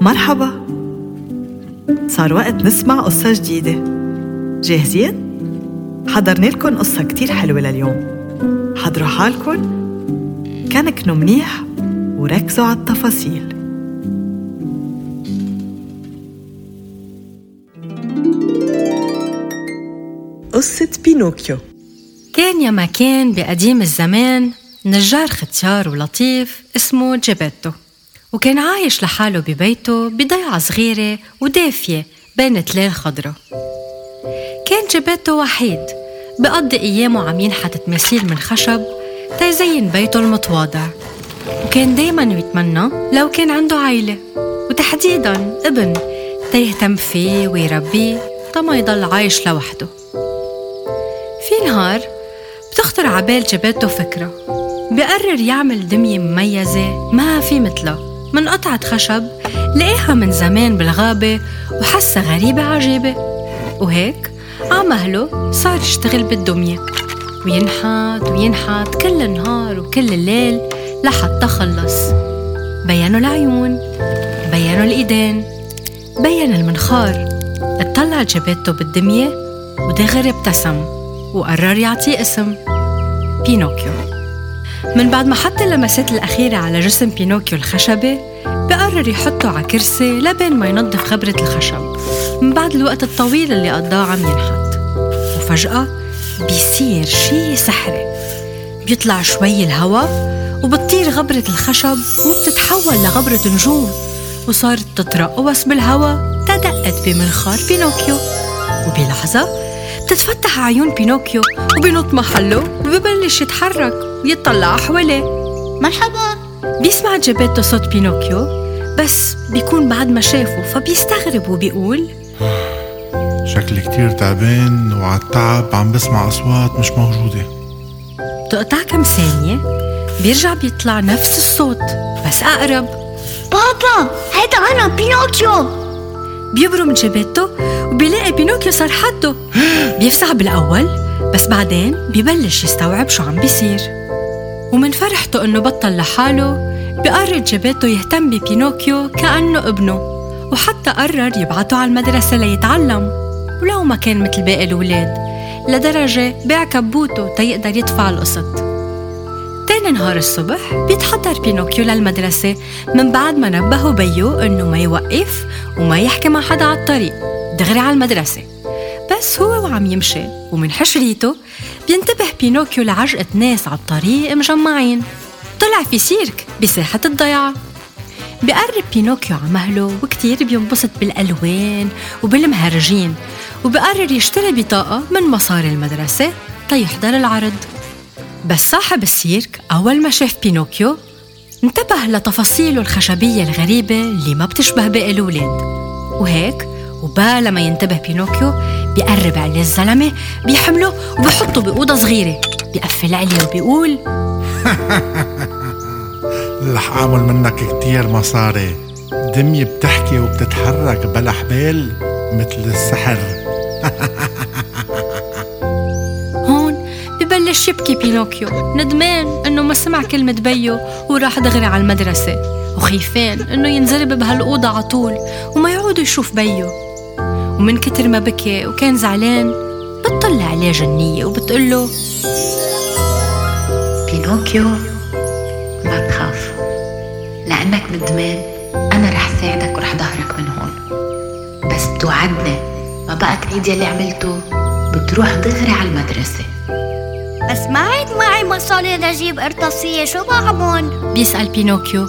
مرحبا. صار وقت نسمع قصة جديدة. جاهزين؟ حضرنا لكم قصة كتير حلوة لليوم. حضروا حالكم. كنكنوا منيح وركزوا على التفاصيل. قصة بينوكيو. كان يا ما كان بقديم الزمان نجار ختيار ولطيف اسمه جيبيتو وكان عايش لحاله ببيته بضيعة صغيرة ودافية بين تلال خضرة. كان جيبيتو وحيد بقضي أيامه عم ينحت تماثيل من خشب تيزين بيته المتواضع. وكان دايما يتمنى لو كان عنده عيلة وتحديدا ابن تيهتم فيه ويربيه تما يضل عايش لوحده. في نهار بتخطر عبال جبيتو فكرة بقرر يعمل دمية مميزة ما في مثلها. من قطعة خشب لقاها من زمان بالغابة وحسها غريبة عجيبة. وهيك عمهله صار يشتغل بالدمية وينحت وينحت كل النهار وكل الليل لحتى خلص بينوا العيون بينوا الإيدين بين المنخار. اطلع جبيتو بالدمية ودغري ابتسم وقرر يعطيه اسم بينوكيو. من بعد ما حط اللمسات الأخيرة على جسم بينوكيو الخشبي بقرر يحطه على كرسي لبين ما ينظف غبرة الخشب. من بعد الوقت الطويل اللي قضاه عم ينحت وفجأة بيصير شي سحري. بيطلع شوي الهواء وبتطير غبرة الخشب وبتتحول لغبرة نجوم وصارت تترقص بالهواء تدقت بمنخار بينوكيو. وبلحظة بتتفتح عيون بينوكيو وبينط محله وببلش يتحرك. ويطلع حواليه. مرحبا. بيسمع جيبيتو صوت بينوكيو بس بيكون بعد ما شافه فبيستغرب وبيقول شكلي كتير تعبان وعلى التعب عم بسمع أصوات مش موجودة. بتقطع كم ثانية بيرجع بيطلع نفس الصوت بس أقرب. بابا هيدا أنا بينوكيو. بيبرم جيبيتو وبيلاقي بينوكيو صار حده. بيفزع بالأول بس بعدين بيبلش يستوعب شو عم بيصير. ومن فرحته إنه بطل لحاله بقرر جيبيتو يهتم ببينوكيو كأنه ابنه وحتى قرر يبعته على المدرسة ليتعلم. ولو ما كان مثل باقي الولاد لدرجة باع كبوته تيقدر يدفع القسط. تاني نهار الصبح بيتحضر بينوكيو للمدرسة من بعد ما نبهوا بيو إنه ما يوقف وما يحكي مع حدا على الطريق دغري على المدرسة. بس هو وعم يمشي. ومن حشريته بينتبه بينوكيو لعجقة ناس على الطريق مجمعين. طلع في سيرك بساحة الضيعة بقرب بينوكيو على مهله وكتير بينبسط بالألوان وبالمهرجين. وبقرر يشتري بطاقة من مصاري المدرسة تيحضر العرض. بس صاحب السيرك أول ما شاف بينوكيو انتبه لتفاصيله الخشبية الغريبة اللي ما بتشبه باقي الأولاد. وهيك وبالا ما ينتبه بينوكيو بيقرب عليه الزلمة بيحمله وبيحطه بأوضة صغيرة. بيقفل عليه وبيقول رح أعمل منك كتير مصاري. دمية بتحكي وبتتحرك بلا حبال مثل السحر. هون ببلش يبكي بينوكيو. ندمان إنه ما سمع كلمة بيو وراح دغري على المدرسة. وخيفان إنه ينزرب بهالأوضة على طول وما يعود يشوف بيو. ومن كتر ما بكى وكان زعلان بتطلع عليه جنية وبتقله بينوكيو ما تخاف لأنك ندمان أنا رح ساعدك ورح ظهرك من هون. بس توعدني ما بقى تعيد يلي عملته بتروح دغري على المدرسة. بس ما عاد معي مصاري لجيب قرطاسية شو بعمل؟ بيسأل بينوكيو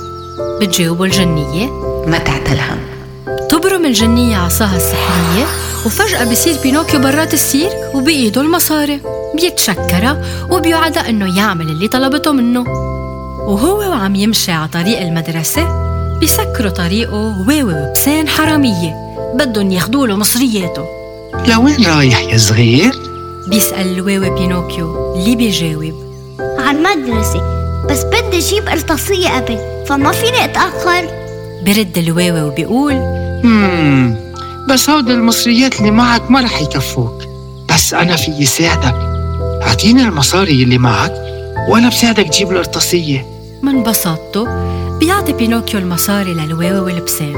بتجاوبه الجنية؟ ما تعتل هم تبرم الجنية عصاها السحرية وفجأة بصير بينوكيو برات السيرك وبإيده المصاري. بيتشكرها وبيوعدها إنه يعمل اللي طلبته منه. وهو وعم يمشي على طريق المدرسة بيسكروا طريقه هواوي وبسان حرامية بدهم ياخدوا له مصرياته. لوين رايح يا صغير؟ بيسأل الواوي بينوكيو اللي بيجاوب. على المدرسة بس بدي أجيب قرطاسية قبل فما فيني أتأخر. برد الواوي وبيقول مم. بس هود المصريات اللي معك ما رح يكفوك بس أنا فيي ساعدك أعطيني المصاري اللي معك وأنا بساعدك تجيب القرطاسية من بساطته بيعطي بينوكيو المصاري للواوي والبسين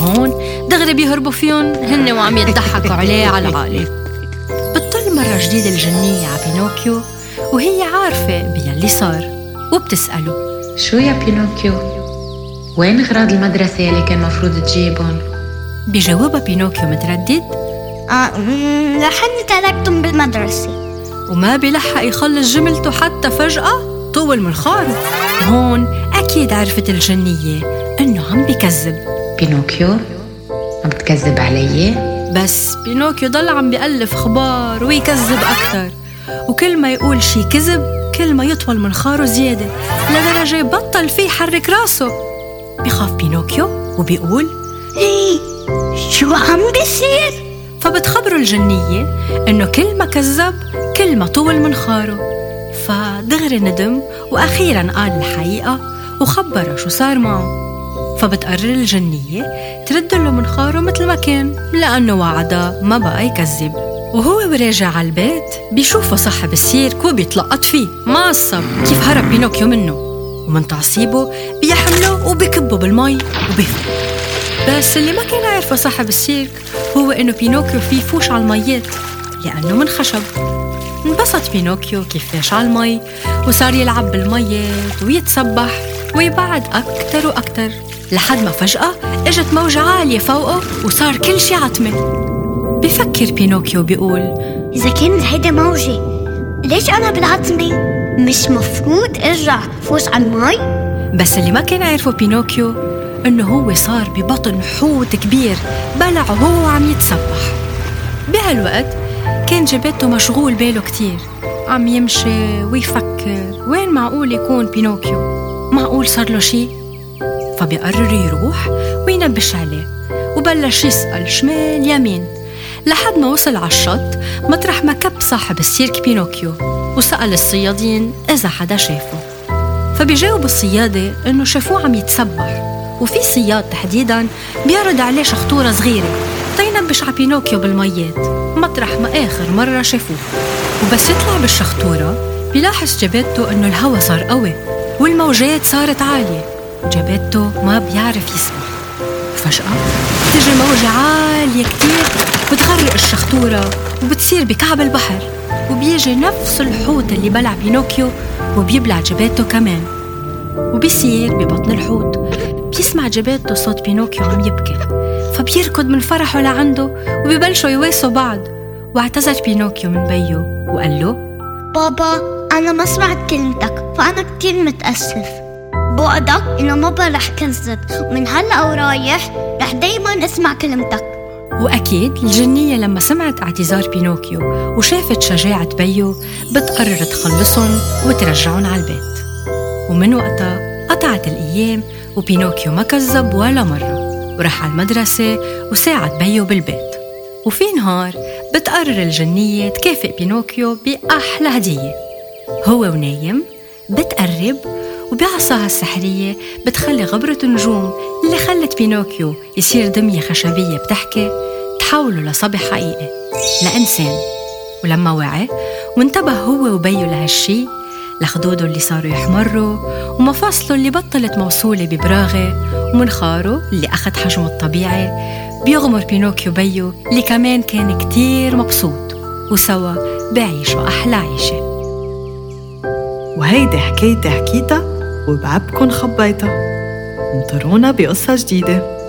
وهون دغري بيهربوا فيهم هن وعم يضحكوا عليه على العالي بتطل مرة جديدة الجنية على بينوكيو وهي عارفة بيلي صار وبتسأله شو يا بينوكيو؟ وين أغراض المدرسة اللي كان مفروض تجيبهم؟ بيجاوبها بينوكيو متردد. آه تركتهم بالمدرسة. وما بيلحق يخلص جملته حتى فجأة؟ طول منخاره هون أكيد عرفت الجنية إنه عم بكذب. بينوكيو عم بتكذب علي؟ بس بينوكيو ضل عم بيألف أخبار ويكذب أكتر. وكل ما يقول شي كذب كل ما يطول منخاره زيادة. لدرجة بطل فيه يحرك راسه. بخاف بينوكيو وبيقول إيه شو عم بيصير؟ فبتخبره الجنية إنه كل ما كذب كل ما طول منخاره فدغري ندم وأخيرا قال الحقيقة وخبره شو صار معه. فبتقرر الجنية ترد له منخاره مثل ما كان لأنه وعدها ما بقى يكذب. وهو وراجع على البيت بيشوفه صاحب السيرك وبيتلقط فيه. معصب كيف هرب بينوكيو منه. ومن تعصيبه بيحمله وبيكبه بالمي وبيفرق بس اللي ما كان يعرفه صاحب السيرك هو إنه بينوكيو فيه يفوش على الميات لأنه من خشب انبسط بينوكيو كيف فاش على المي وصار يلعب بالميات ويتسبح ويبعد أكتر وأكتر لحد ما فجأة إجت موجة عالية فوقه وصار كل شي عتمة بفكر بينوكيو بيقول إذا كان هيدا موجة ليش أنا بالعتمة؟ مش مفروض أرجع فوش على المي؟ بس اللي ما كان يعرفه بينوكيو إنه هو صار ببطن حوت كبير بلعه هو وعم يتسبح. بهالوقت كان جيبيتو مشغول باله كتير. عم يمشي ويفكر وين معقول يكون بينوكيو. معقول صار له شي؟ فبيقرر يروح وينبش عليه وبلش يسأل شمال يمين. لحد ما وصل على الشط مطرح ما كب صاحب السيرك بينوكيو وسأل الصيادين إذا حدا شافه. فبيجاوبوا الصيادة إنه شافوه عم يتسبح. وفي صياد تحديدا بيعرض عليه شخطورة صغيرة تينبش على بينوكيو بالميات مطرح ما آخر مرة شافوه. وبس يطلع بالشخطورة بيلاحظ جيبيتو إنه الهوا صار قوي والموجات صارت عالية. جيبيتو ما بيعرف يسبح وفجأة بتجي موجة عالية كتير بتغرق الشخطورة وبتصير بكعب البحر وبيجي نفس الحوت اللي بلع بينوكيو وبيبلع جيبيتو كمان. وبيصير ببطن الحوت. بيسمع جيبيتو صوت بينوكيو عم يبكي. فبيركض من فرحه لعنده وبيبلشوا يواسوا بعض. واعتذر بينوكيو من بيو وقال له بابا أنا ما سمعت كلمتك فأنا كتير متأسف. بوعدك إنه ما رح كذب ومن هلا ورايح رح دايما أسمع كلمتك. وأكيد الجنية لما سمعت اعتذار بينوكيو وشافت شجاعة بيو بتقرر تخلصهم وترجعهم على البيت. ومن وقتها قطعت الأيام وبينوكيو ما كذب ولا مرة وراح على المدرسة وساعد بيو بالبيت. وفي نهار بتقرر الجنية تكافئ بينوكيو بأحلى هدية. هو ونايم بتقرب وبعصاها السحرية بتخلي غبرة النجوم اللي خلت بينوكيو يصير دمية خشبية بتحكي تحوله لصبي حقيقي لإنسان. ولما وعي وانتبه هو وبيو لهالشي لخدوده اللي صاروا يحمروا ومفاصله اللي بطلت موصولة ببراغي ومنخاره اللي أخذ حجمه الطبيعي بيغمر بينوكيو بيو اللي كمان كان كتير مبسوط وسوا بيعيشوا أحلى عيشة. وهيدي حكايتي حكيتها وبعبكن خبيتها. انطرونا بقصة جديدة.